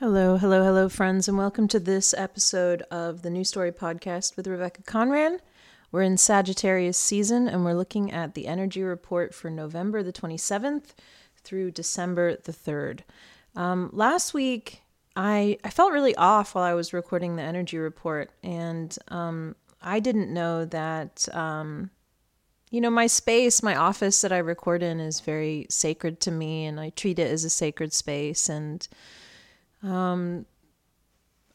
Hello, hello, hello, friends, and welcome to this episode of the New Story Podcast with Rebecca Conran. We're in Sagittarius season and we're looking at the energy report for November the 27th through December the 3rd. Um, last week, I, I felt really off while I was recording the energy report, and um, I didn't know that, um, you know, my space, my office that I record in is very sacred to me, and I treat it as a sacred space. And um,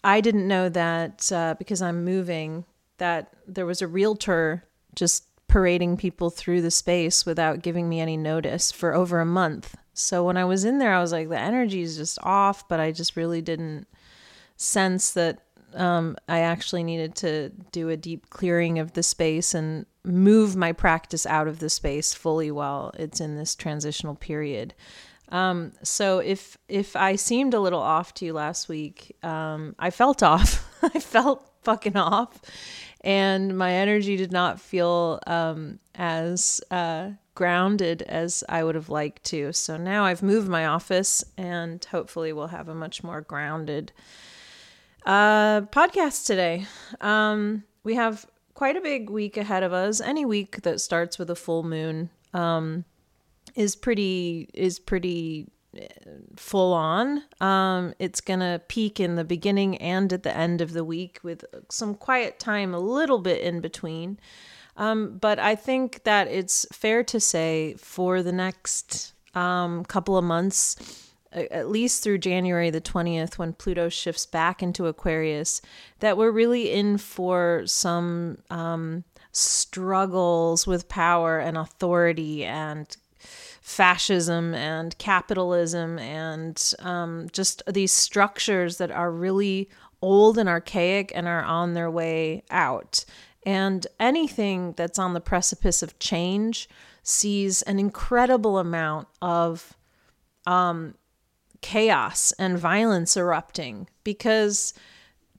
I didn't know that uh, because I'm moving, that there was a realtor just parading people through the space without giving me any notice for over a month. So when I was in there, I was like, the energy is just off, but I just really didn't sense that um, I actually needed to do a deep clearing of the space and move my practice out of the space fully while it's in this transitional period. Um, so if if I seemed a little off to you last week, um, I felt off. I felt fucking off, and my energy did not feel um, as uh, grounded as I would have liked to. So now I've moved my office, and hopefully we'll have a much more grounded uh, podcast today. Um, we have quite a big week ahead of us. Any week that starts with a full moon. Um, is pretty is pretty uh, full on. Um, it's gonna peak in the beginning and at the end of the week with some quiet time a little bit in between. Um, but I think that it's fair to say for the next um, couple of months, at least through January the 20th, when Pluto shifts back into Aquarius, that we're really in for some um, struggles with power and authority and fascism and capitalism and um, just these structures that are really old and archaic and are on their way out. And anything that's on the precipice of change sees an incredible amount of um, chaos and violence erupting because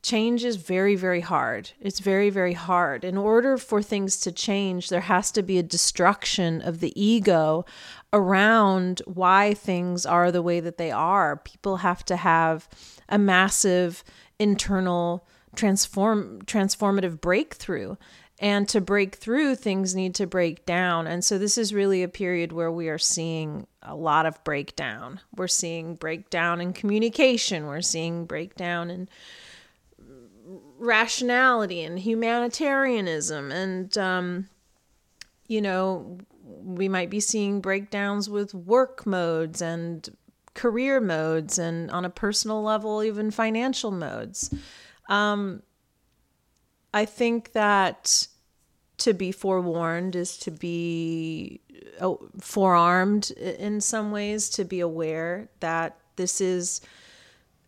change is very, very hard. It's very, very hard. In order for things to change, there has to be a destruction of the ego around why things are the way that they are. People have to have a massive internal transform transformative breakthrough and to break through things need to break down and so this is really a period where we are seeing a lot of breakdown we're seeing breakdown in communication we're seeing breakdown in rationality and humanitarianism and um, you know we might be seeing breakdowns with work modes and career modes and on a personal level even financial modes. Um, i think that to be forewarned is to be uh, forearmed in some ways to be aware that this is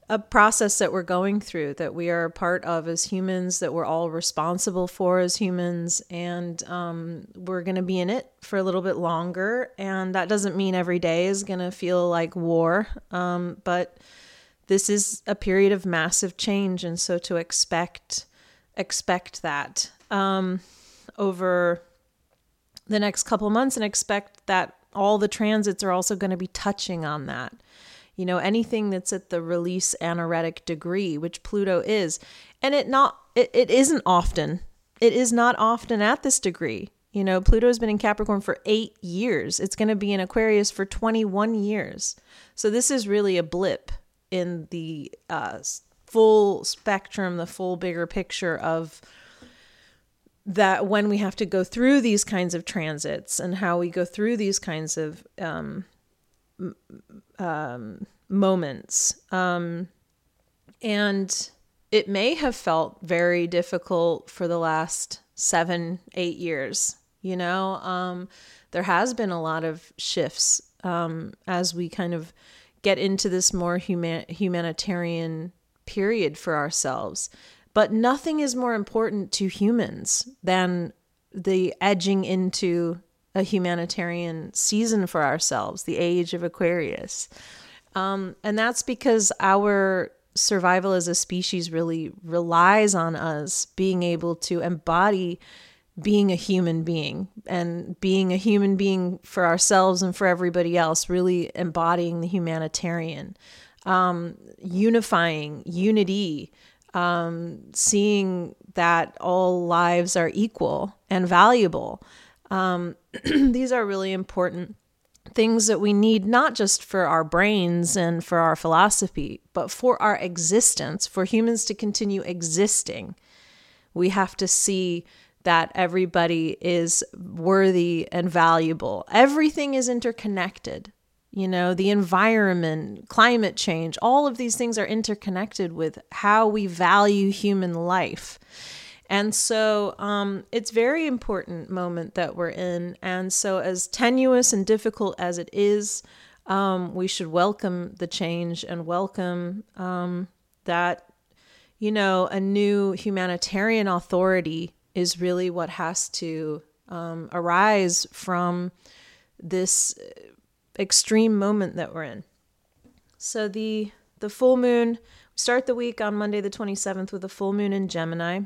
a process that we're going through that we are a part of as humans that we're all responsible for as humans and um, we're going to be in it for a little bit longer. And that doesn't mean every day is going to feel like war um, but this is a period of massive change and so to expect expect that um, over the next couple months and expect that all the transits are also going to be touching on that you know anything that's at the release anaretic degree which pluto is. And it not it, it isn't often. It is not often at this degree. You know pluto's been in capricorn for eight years. It's going to be in aquarius for 21 years. So this is really a blip in the uh, full spectrum the full bigger picture of that when we have to go through these kinds of transits and how we go through these kinds of um, um, moments. Um, and it may have felt very difficult for the last seven, eight years. You know, um, there has been a lot of shifts um, as we kind of get into this more human- humanitarian period for ourselves. But nothing is more important to humans than the edging into a humanitarian season for ourselves, the age of Aquarius. Um, and that's because our survival as a species really relies on us being able to embody being a human being and being a human being for ourselves and for everybody else, really embodying the humanitarian. um, unifying, unity, um, seeing that all lives are equal and valuable. Um, these are really important things that we need not just for our brains and for our philosophy, but for our existence, for humans to continue existing. We have to see that everybody is worthy and valuable. Everything is interconnected. You know, the environment, climate change, all of these things are interconnected with how we value human life. And so um, it's very important moment that we're in. And so as tenuous and difficult as it is, um, we should welcome the change and welcome um, that, you know, a new humanitarian authority is really what has to um, arise from this extreme moment that we're in. So the the full moon, start the week on Monday the 27th with a full moon in Gemini.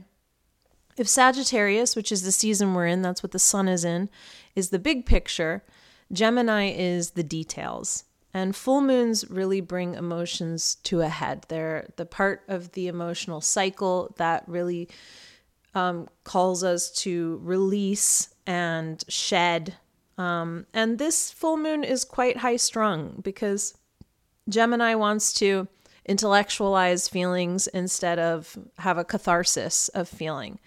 If Sagittarius, which is the season we're in, that's what the sun is in, is the big picture, Gemini is the details. And full moons really bring emotions to a head. They're the part of the emotional cycle that really um, calls us to release and shed. Um, and this full moon is quite high strung because Gemini wants to intellectualize feelings instead of have a catharsis of feeling.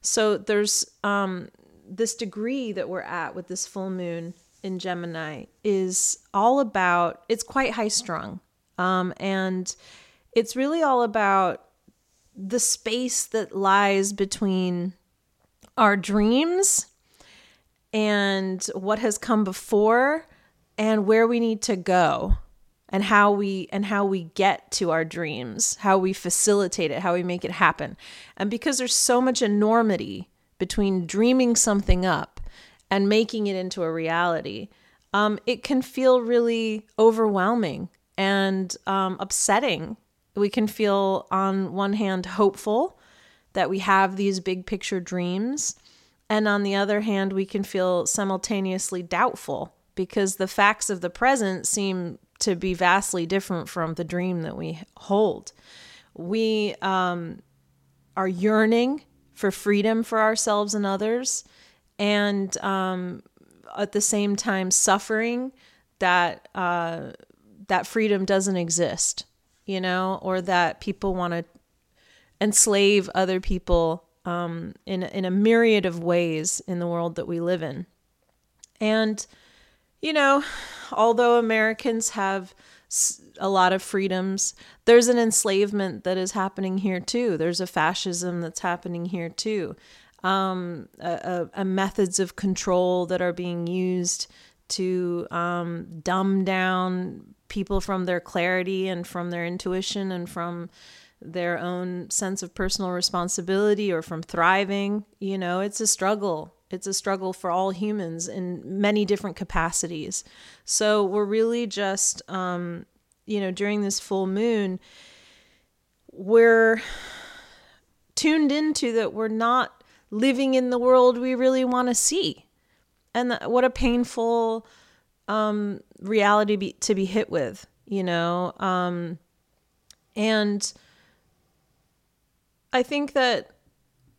So there's um, this degree that we're at with this full moon in Gemini is all about, it's quite high strung. Um, and it's really all about the space that lies between our dreams and what has come before and where we need to go and how we and how we get to our dreams, how we facilitate it, how we make it happen. And because there's so much enormity between dreaming something up and making it into a reality, um, it can feel really overwhelming and um, upsetting. We can feel, on one hand, hopeful that we have these big picture dreams. And on the other hand, we can feel simultaneously doubtful because the facts of the present seem to be vastly different from the dream that we hold. We um, are yearning for freedom for ourselves and others, and um, at the same time suffering that uh, that freedom doesn't exist, you know, or that people want to enslave other people um, in in a myriad of ways in the world that we live in, and you know, although Americans have a lot of freedoms, there's an enslavement that is happening here too. There's a fascism that's happening here too. Um, a, a, a methods of control that are being used to um, dumb down people from their clarity and from their intuition and from their own sense of personal responsibility or from thriving. You know, it's a struggle it's a struggle for all humans in many different capacities. So we're really just, um, you know, during this full moon, we're tuned into that we're not living in the world we really want to see. And that, what a painful um, reality be, to be hit with, you know? Um, and I think that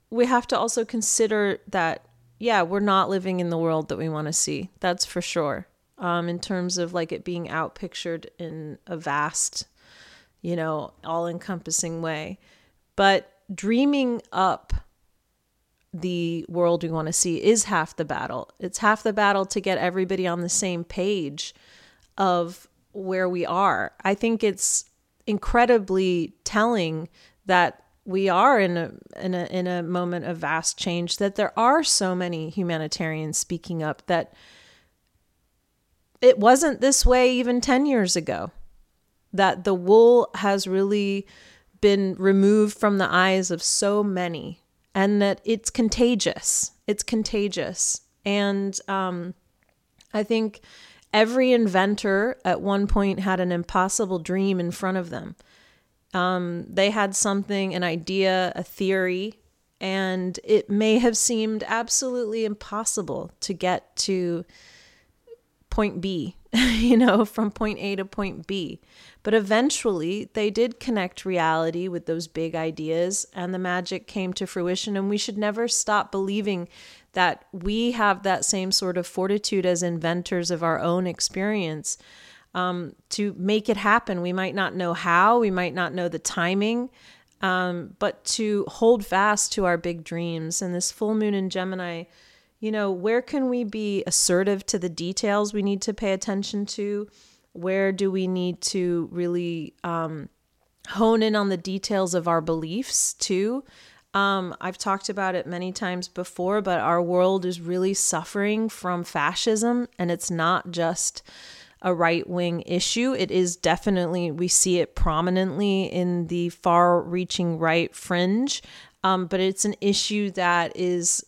we have to also consider that yeah, we're not living in the world that we want to see. That's for sure. Um, in terms of like it being out pictured in a vast, you know, all encompassing way. But dreaming up the world we want to see is half the battle. It's half the battle to get everybody on the same page of where we are. I think it's incredibly telling that we are in a in a in a moment of vast change that there are so many humanitarians speaking up that it wasn't this way even 10 years ago that the wool has really been removed from the eyes of so many and that it's contagious. It's contagious. And um, i think every inventor at one point had an impossible dream in front of them um, they had something, an idea, a theory, and it may have seemed absolutely impossible to get to point B you know, from point A to point B. But eventually, they did connect reality with those big ideas, and the magic came to fruition. And we should never stop believing that we have that same sort of fortitude as inventors of our own experience um, to make it happen. We might not know how, we might not know the timing, um, but to hold fast to our big dreams. And this full moon in Gemini you know, where can we be assertive to the details we need to pay attention to? Where do we need to really um, hone in on the details of our beliefs too? Um, I've talked about it many times before, but our world is really suffering from fascism, and it's not just a right wing issue. It is definitely, we see it prominently in the far reaching right fringe, um, but it's an issue that is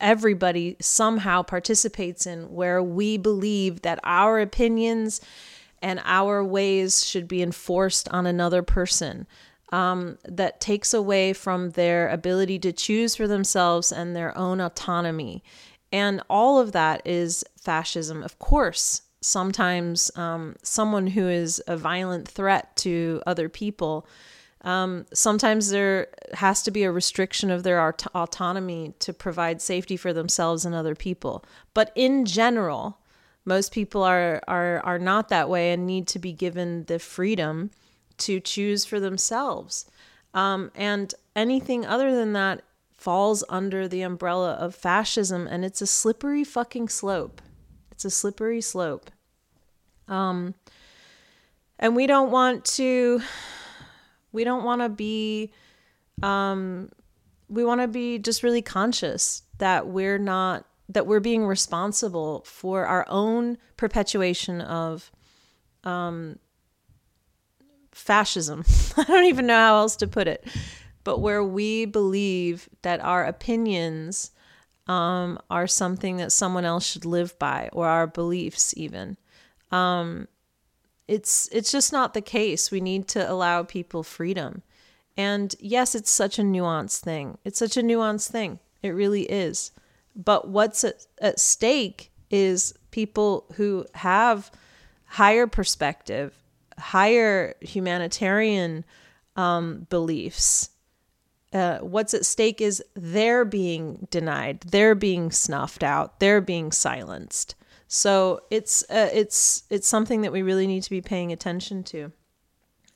everybody somehow participates in where we believe that our opinions and our ways should be enforced on another person. Um, that takes away from their ability to choose for themselves and their own autonomy. And all of that is fascism. Of course, sometimes um, someone who is a violent threat to other people um, sometimes there has to be a restriction of their aut- autonomy to provide safety for themselves and other people. But in general, most people are, are, are not that way and need to be given the freedom to choose for themselves. Um, and anything other than that falls under the umbrella of fascism, and it's a slippery fucking slope. It's a slippery slope. Um, and we don't want to we don't want to be um we want to be just really conscious that we're not that we're being responsible for our own perpetuation of um fascism. I don't even know how else to put it. But where we believe that our opinions um, are something that someone else should live by, or our beliefs, even. Um, it's it's just not the case. We need to allow people freedom. And yes, it's such a nuanced thing. It's such a nuanced thing. It really is. But what's at, at stake is people who have higher perspective, higher humanitarian um, beliefs. Uh, what's at stake is they're being denied, they're being snuffed out, they're being silenced. So it's uh, it's it's something that we really need to be paying attention to.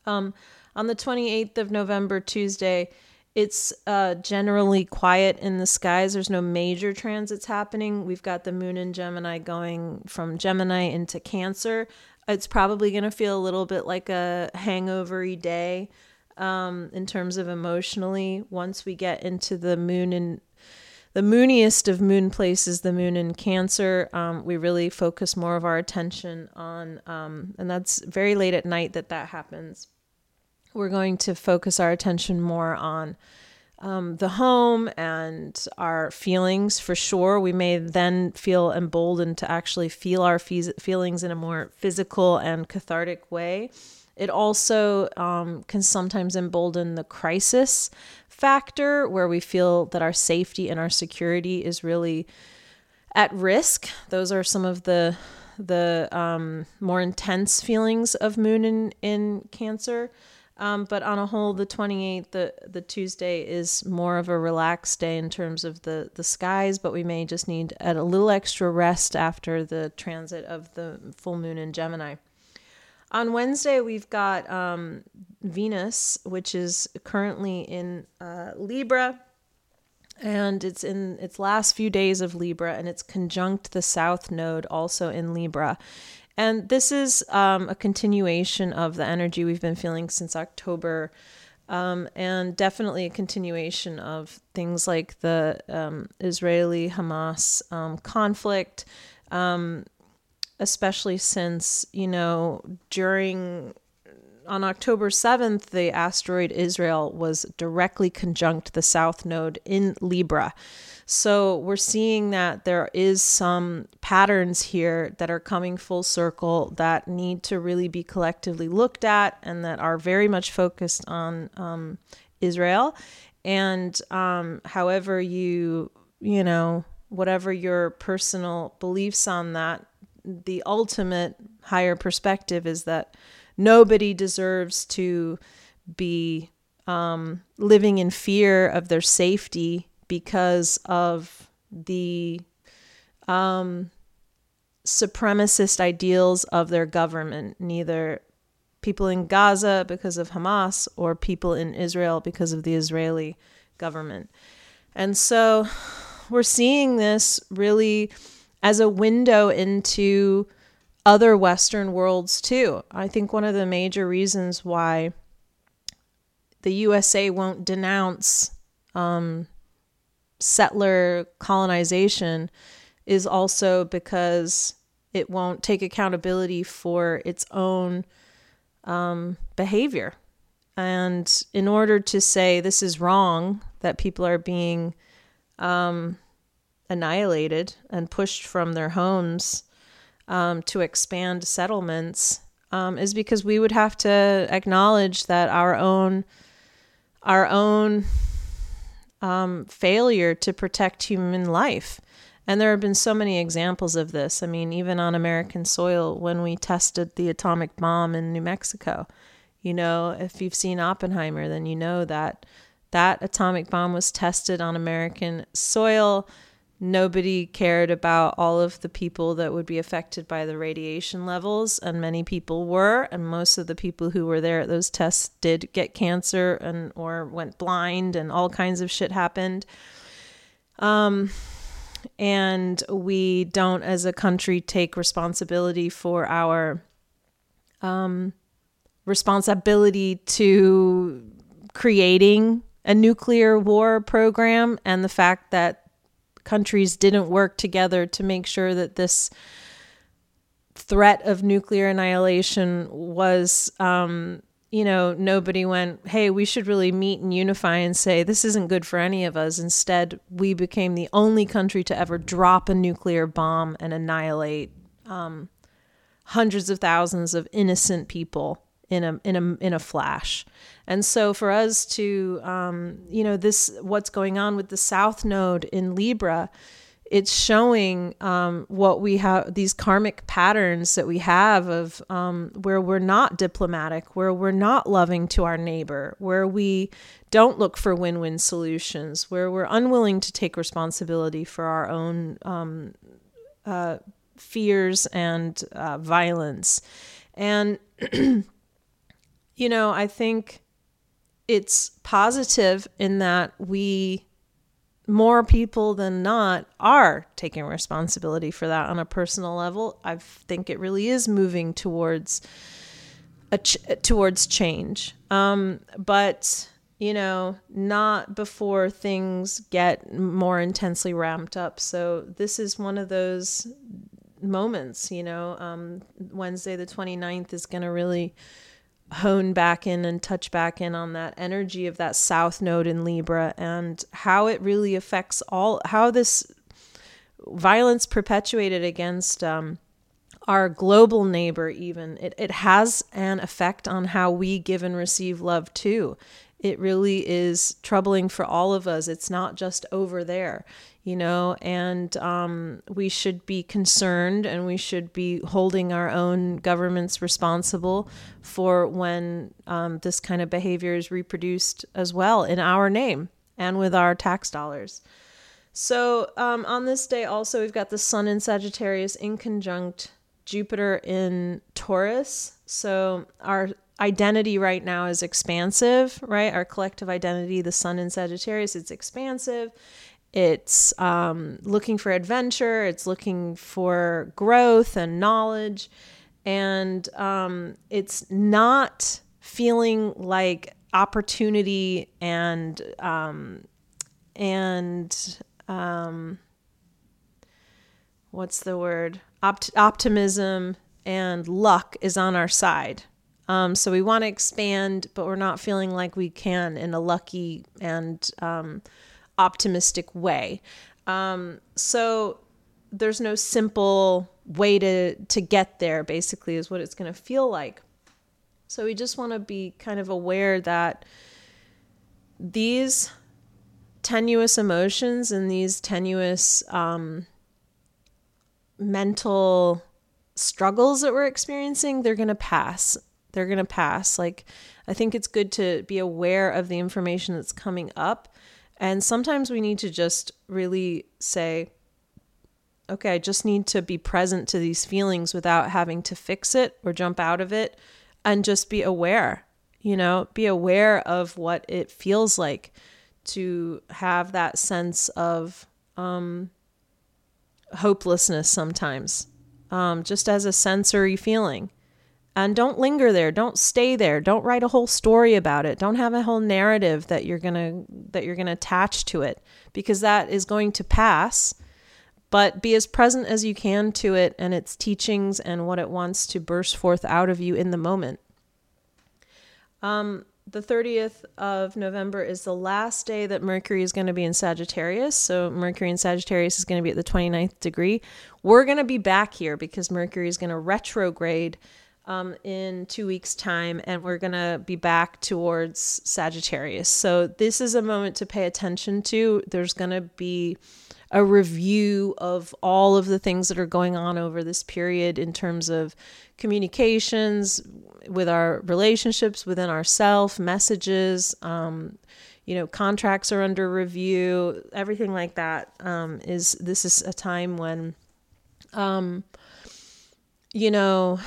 Um, on the 28th of November, Tuesday, it's uh, generally quiet in the skies. There's no major transits happening. We've got the moon in Gemini going from Gemini into Cancer. It's probably going to feel a little bit like a hangovery day um, in terms of emotionally once we get into the moon in the mooniest of moon places, the moon in Cancer, um, we really focus more of our attention on, um, and that's very late at night that that happens. We're going to focus our attention more on um, the home and our feelings for sure. We may then feel emboldened to actually feel our fe- feelings in a more physical and cathartic way. It also um, can sometimes embolden the crisis factor where we feel that our safety and our security is really at risk. Those are some of the the um, more intense feelings of moon in, in Cancer. Um, but on a whole, the 28th, the, the Tuesday, is more of a relaxed day in terms of the, the skies, but we may just need a little extra rest after the transit of the full moon in Gemini. On Wednesday, we've got um, Venus, which is currently in uh, Libra, and it's in its last few days of Libra, and it's conjunct the South Node also in Libra. And this is um, a continuation of the energy we've been feeling since October, um, and definitely a continuation of things like the um, Israeli Hamas um, conflict. Especially since, you know, during on October 7th, the asteroid Israel was directly conjunct the south node in Libra. So we're seeing that there is some patterns here that are coming full circle that need to really be collectively looked at and that are very much focused on um, Israel. And um, however you, you know, whatever your personal beliefs on that the ultimate higher perspective is that nobody deserves to be um, living in fear of their safety because of the um, supremacist ideals of their government, neither people in Gaza because of Hamas or people in Israel because of the Israeli government. And so we're seeing this really as a window into other Western worlds too. I think one of the major reasons why the USA won't denounce um, settler colonization is also because it won't take accountability for its own um, behavior. And in order to say this is wrong, that people are being um, annihilated and pushed from their homes um, to expand settlements, um, is because we would have to acknowledge that our own our own um, failure to protect human life and there have been so many examples of this. I mean, even on American soil, when we tested the atomic bomb in New Mexico, you know, if you've seen Oppenheimer, then you know that that atomic bomb was tested on American soil. Nobody cared about all of the people that would be affected by the radiation levels, and many people were. And most of the people who were there at those tests did get cancer and or went blind, and all kinds of shit happened. Um, and we don't as a country take responsibility for our um, responsibility to creating a nuclear war program and the fact that countries didn't work together to make sure that this threat of nuclear annihilation was um, you know, nobody went, hey, we should really meet and unify and say, this isn't good for any of us. Instead, we became the only country to ever drop a nuclear bomb and annihilate um, hundreds of thousands of innocent people in a in a in a flash. And so for us to um, you know this what's going on with the South Node in Libra it's showing um, what we have these karmic patterns that we have of um, where we're not diplomatic where we're not loving to our neighbor where we don't look for win-win solutions where we're unwilling to take responsibility for our own um, uh, fears and uh, violence and you know i think it's positive in that we more people than not are taking responsibility for that on a personal level. I think it really is moving towards a ch- towards change. Um, but you know, not before things get more intensely ramped up. So this is one of those moments, you know, um, Wednesday the 29th is going to really hone back in and touch back in on that energy of that south node in Libra and how it really affects all how this violence perpetuated against um, our global neighbor even it, it has an effect on how we give and receive love too it really is troubling for all of us it's not just over there you know, and um, we should be concerned and we should be holding our own governments responsible for when um, this kind of behavior is reproduced as well in our name and with our tax dollars. So um, on this day, also, we've got the Sun in Sagittarius in conjunct Jupiter in Taurus. So our identity right now is expansive, right? Our collective identity, the Sun in Sagittarius, it's expansive it's um, looking for adventure, it's looking for growth and knowledge, and um, it's not feeling like opportunity and um, and um, what's the word Opt- optimism and luck is on our side. Um, so we want to expand, but we're not feeling like we can in a lucky and um, optimistic way. Um, so there's no simple way to to get there. Basically, is what it's going to feel like. So we just want to be kind of aware that these tenuous emotions and these tenuous um, mental struggles that we're experiencing, they're going to pass. They're going to pass. Like, I think it's good to be aware of the information that's coming up. And sometimes we need to just really say, okay, I just need to be present to these feelings without having to fix it or jump out of it and just be aware, you know, be aware of what it feels like to have that sense of um, hopelessness sometimes, um, just as a sensory feeling. And don't linger there. Don't stay there. Don't write a whole story about it. Don't have a whole narrative that you're gonna that you're gonna attach to it because that is going to pass. But be as present as you can to it and its teachings and what it wants to burst forth out of you in the moment. Um, the 30th of November is the last day that Mercury is going to be in Sagittarius. So, Mercury in Sagittarius is going to be at the 29th degree. We're going to be back here because Mercury is going to retrograde um, in two weeks' time, and we're going to be back towards Sagittarius. So, this is a moment to pay attention to. There's going to be a review of all of the things that are going on over this period in terms of communications with our relationships within ourself, messages, um, you know, contracts are under review, everything like that. Um, is this is a time when, um, you know,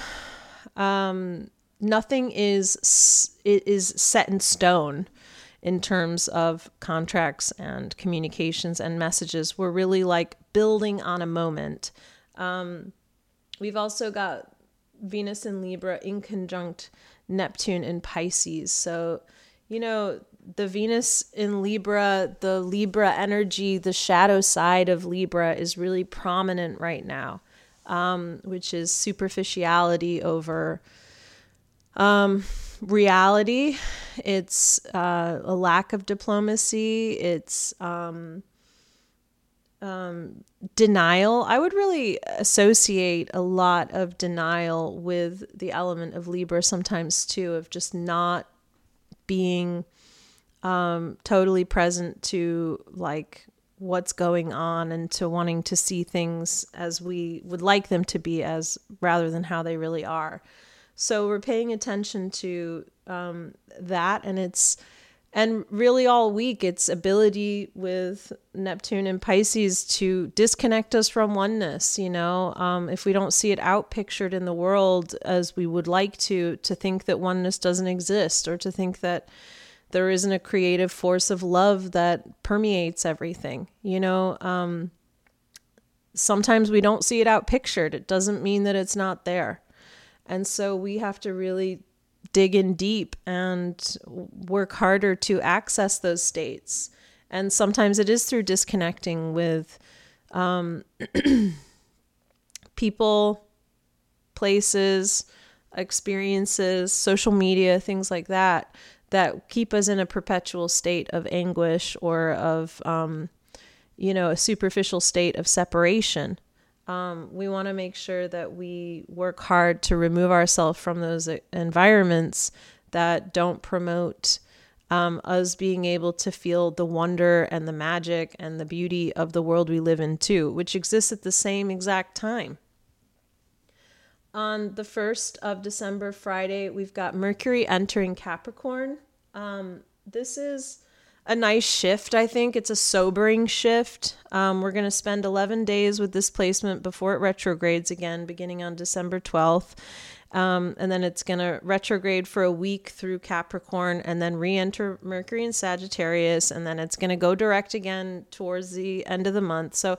um, nothing is it is set in stone in terms of contracts and communications and messages. We're really like building on a moment. Um, we've also got Venus in Libra in conjunct Neptune in Pisces. So, you know, the Venus in Libra, the Libra energy, the shadow side of Libra is really prominent right now, um, which is superficiality over um, reality. It's uh, a lack of diplomacy. It's um, um, denial. I would really associate a lot of denial with the element of Libra sometimes too, of just not being um, totally present to like what's going on and to wanting to see things as we would like them to be as rather than how they really are. So we're paying attention to um, that, and it's and really all week its ability with Neptune and Pisces to disconnect us from oneness. You know, um, if we don't see it out pictured in the world as we would like to, to think that oneness doesn't exist, or to think that there isn't a creative force of love that permeates everything. You know. Um, sometimes we don't see it out pictured. It doesn't mean that it's not there. And so we have to really dig in deep and work harder to access those states. And sometimes it is through disconnecting with um, people, places, experiences, social media, things like that, that keep us in a perpetual state of anguish or of, um, you know, a superficial state of separation. Um, we want to make sure that we work hard to remove ourselves from those environments that don't promote um, us being able to feel the wonder and the magic and the beauty of the world we live in, too, which exists at the same exact time. On the 1st of December, Friday, we've got Mercury entering Capricorn. Um, this is a nice shift, I think. It's a sobering shift. Um, we're going to spend 11 days with this placement before it retrogrades again, beginning on December 12th. Um, and then it's going to retrograde for a week through Capricorn and then re enter Mercury in Sagittarius. And then it's going to go direct again towards the end of the month. So,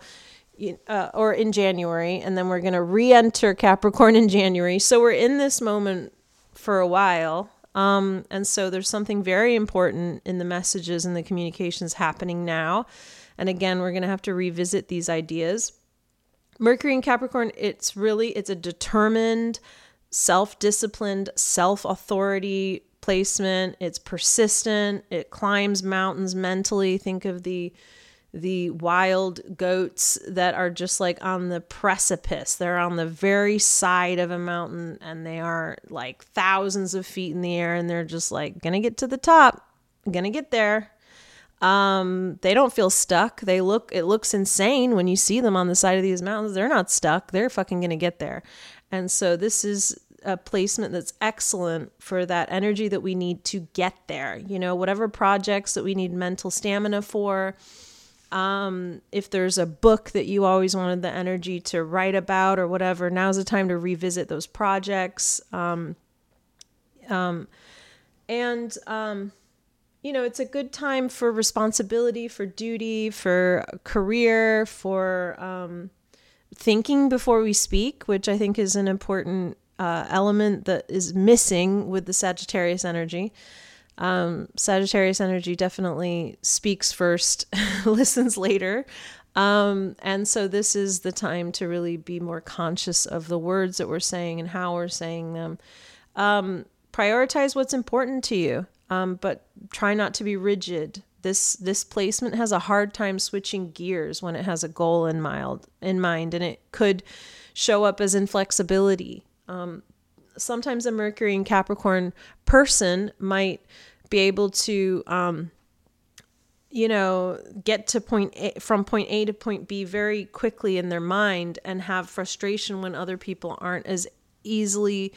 uh, or in January. And then we're going to re enter Capricorn in January. So we're in this moment for a while. Um, and so there's something very important in the messages and the communications happening now. And again, we're going to have to revisit these ideas. Mercury in Capricorn, it's really it's a determined, self-disciplined, self-authority placement. It's persistent. It climbs mountains mentally. Think of the the wild goats that are just like on the precipice. They're on the very side of a mountain and they are like thousands of feet in the air and they're just like gonna get to the top, gonna get there. Um, they don't feel stuck. They look it looks insane when you see them on the side of these mountains. They're not stuck. They're fucking gonna get there. And so this is a placement that's excellent for that energy that we need to get there. You know, whatever projects that we need mental stamina for. Um, if there's a book that you always wanted the energy to write about or whatever, now's the time to revisit those projects. Um, um, and, um, you know, it's a good time for responsibility, for duty, for career, for um, thinking before we speak, which I think is an important uh, element that is missing with the Sagittarius energy. Um, Sagittarius energy definitely speaks first, listens later. Um, and so this is the time to really be more conscious of the words that we're saying and how we're saying them. Um, prioritize what's important to you, um, but try not to be rigid. This this placement has a hard time switching gears when it has a goal in mild in mind, and it could show up as inflexibility. Um, sometimes a Mercury and Capricorn person might be able to, um, you know, get to point a, from point A to point B very quickly in their mind and have frustration when other people aren't as easily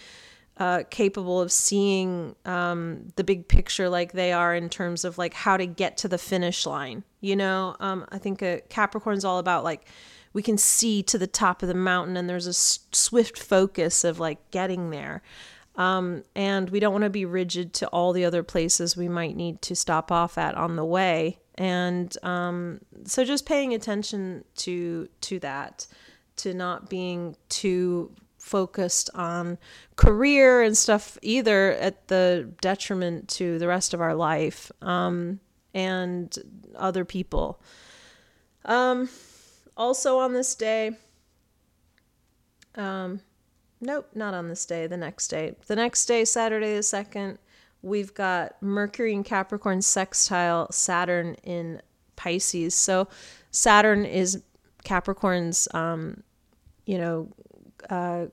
uh, capable of seeing um, the big picture like they are in terms of like how to get to the finish line. You know, um, I think a Capricorn's all about like we can see to the top of the mountain and there's a swift focus of like getting there. Um, and we don't want to be rigid to all the other places we might need to stop off at on the way. And um, so just paying attention to to that, to not being too focused on career and stuff either at the detriment to the rest of our life um, and other people. Um, also on this day, um, nope, not on this day, the next day. The next day, Saturday the 2nd, we've got Mercury in Capricorn sextile Saturn in Pisces. So Saturn is Capricorn's, um, you know, uh,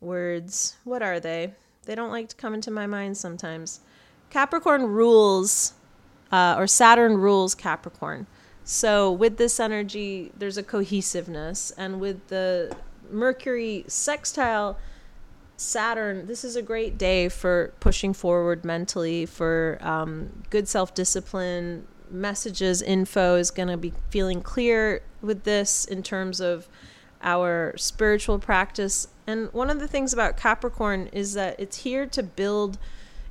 words. What are they? They don't like to come into my mind sometimes. Capricorn rules uh, or Saturn rules Capricorn. So with this energy, there's a cohesiveness, and with the Mercury sextile Saturn, this is a great day for pushing forward mentally, for um, good self discipline. Messages, info is going to be feeling clear with this in terms of our spiritual practice. And one of the things about Capricorn is that it's here to build,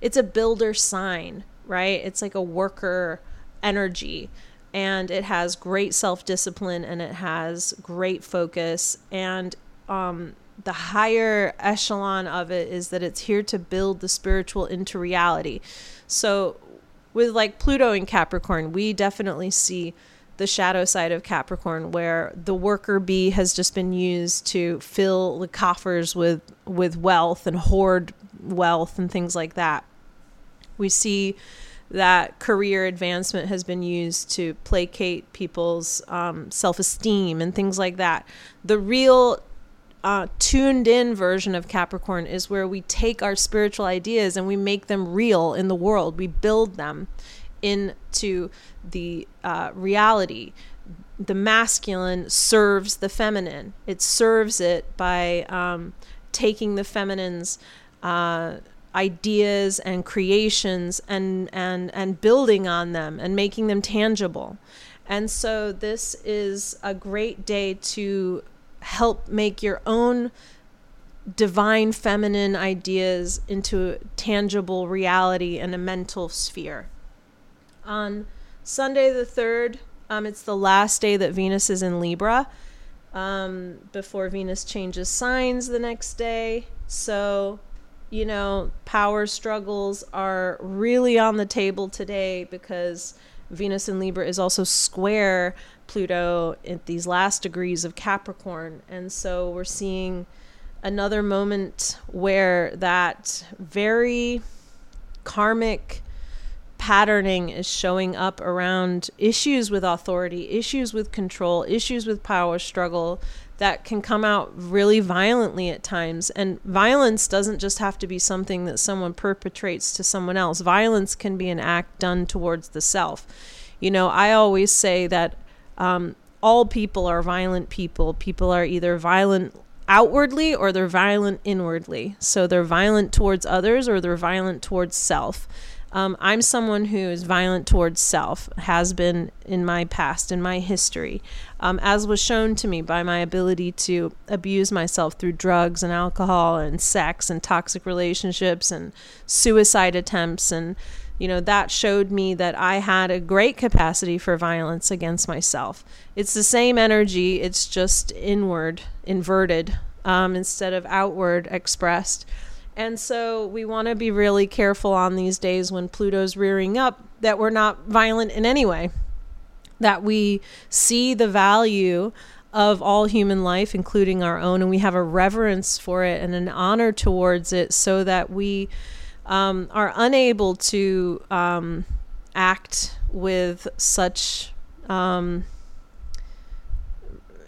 it's a builder sign right? It's like a worker energy and it has great self discipline and it has great focus. And um, the higher echelon of it is that it's here to build the spiritual into reality. So, with like Pluto in Capricorn, we definitely see the shadow side of Capricorn where the worker bee has just been used to fill the coffers with with wealth and hoard wealth and things like that. We see that career advancement has been used to placate people's um, self esteem and things like that. The real uh, tuned in version of Capricorn is where we take our spiritual ideas and we make them real in the world. We build them into the uh, reality. The masculine serves the feminine, it serves it by um, taking the feminine's. Uh, ideas and creations and and and building on them and making them tangible. And so this is a great day to help make your own divine feminine ideas into tangible reality in a mental sphere. On Sunday the 3rd, um, it's the last day that Venus is in Libra um, before Venus changes signs the next day. So you know, power struggles are really on the table today because Venus in Libra is also square Pluto at these last degrees of Capricorn. And so we're seeing another moment where that very karmic patterning is showing up around issues with authority, issues with control, issues with power struggle that can come out really violently at times. And violence doesn't just have to be something that someone perpetrates to someone else, violence can be an act done towards the self. You know, I always say that um, all people are violent people. People are either violent outwardly or they're violent inwardly. So they're violent towards others or they're violent towards self. Um, I'm someone who is violent towards self, has been in my past, in my history, um, as was shown to me by my ability to abuse myself through drugs and alcohol and sex and toxic relationships and suicide attempts. And, you know, that showed me that I had a great capacity for violence against myself. It's the same energy, it's just inward, inverted, um, instead of outward expressed. And so we want to be really careful on these days when Pluto's rearing up that we're not violent in any way, that we see the value of all human life, including our own, and we have a reverence for it and an honor towards it so that we um, are unable to um, act with such. Um,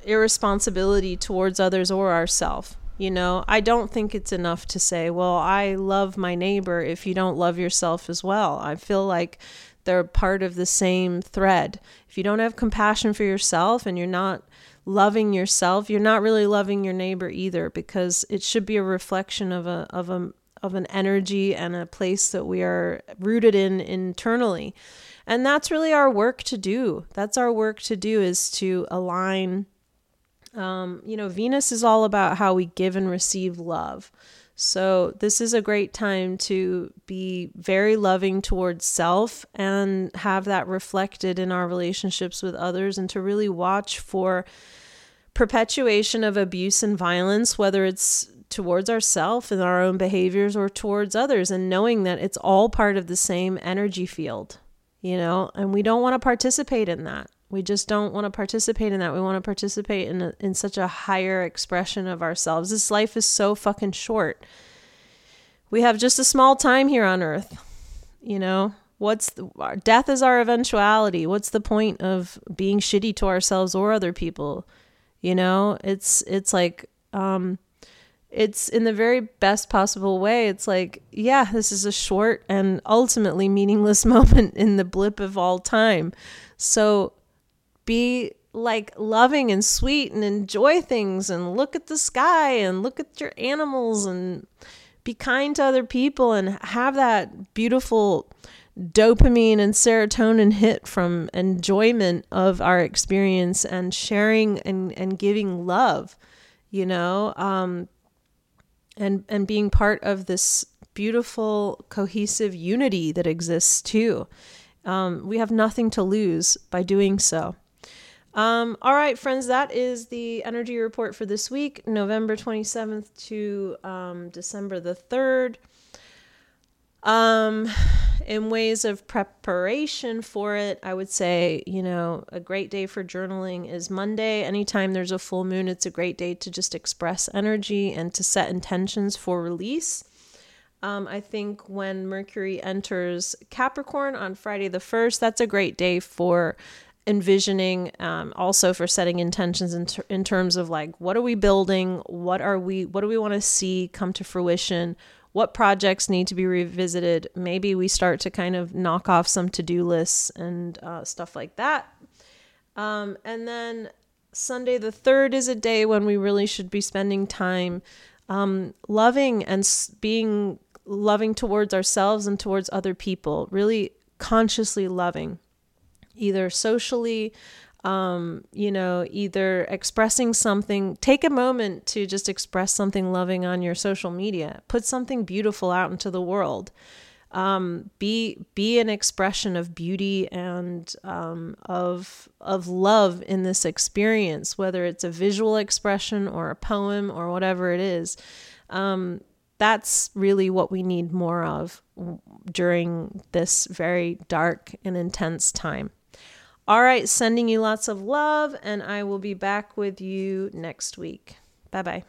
irresponsibility towards others or ourselves you know, I don't think it's enough to say, well, I love my neighbor if you don't love yourself as well. I feel like they're part of the same thread. If you don't have compassion for yourself and you're not loving yourself, you're not really loving your neighbor either because it should be a reflection of a of a of an energy and a place that we are rooted in internally. And that's really our work to do. That's our work to do is to align um, you know, Venus is all about how we give and receive love. So, this is a great time to be very loving towards self and have that reflected in our relationships with others and to really watch for perpetuation of abuse and violence, whether it's towards ourselves and our own behaviors or towards others, and knowing that it's all part of the same energy field, you know, and we don't want to participate in that. We just don't want to participate in that. We want to participate in a, in such a higher expression of ourselves. This life is so fucking short. We have just a small time here on earth. You know, what's the, death is our eventuality. What's the point of being shitty to ourselves or other people? You know, it's it's like um it's in the very best possible way. It's like, yeah, this is a short and ultimately meaningless moment in the blip of all time. So be like loving and sweet and enjoy things and look at the sky and look at your animals and be kind to other people and have that beautiful dopamine and serotonin hit from enjoyment of our experience and sharing and, and giving love, you know, um, and, and being part of this beautiful, cohesive unity that exists too. Um, we have nothing to lose by doing so. Um, all right, friends, that is the energy report for this week, November 27th to um, December the 3rd. Um, in ways of preparation for it, I would say, you know, a great day for journaling is Monday. Anytime there's a full moon, it's a great day to just express energy and to set intentions for release. Um, I think when Mercury enters Capricorn on Friday the 1st, that's a great day for envisioning um, also for setting intentions in, ter- in terms of like what are we building? What are we what do we want to see come to fruition? What projects need to be revisited? Maybe we start to kind of knock off some to-do lists and uh, stuff like that. Um, and then sunday the third is a day when we really should be spending time um, loving and being loving towards ourselves and towards other people really consciously loving either socially, um, you know, either expressing something, take a moment to just express something loving on your social media, put something beautiful out into the world. Um, be be an expression of beauty and um, of of love in this experience, whether it's a visual expression or a poem or whatever it is. Um, that's really what we need more of during this very dark and intense time. All right, sending you lots of love, and I will be back with you next week. Bye bye.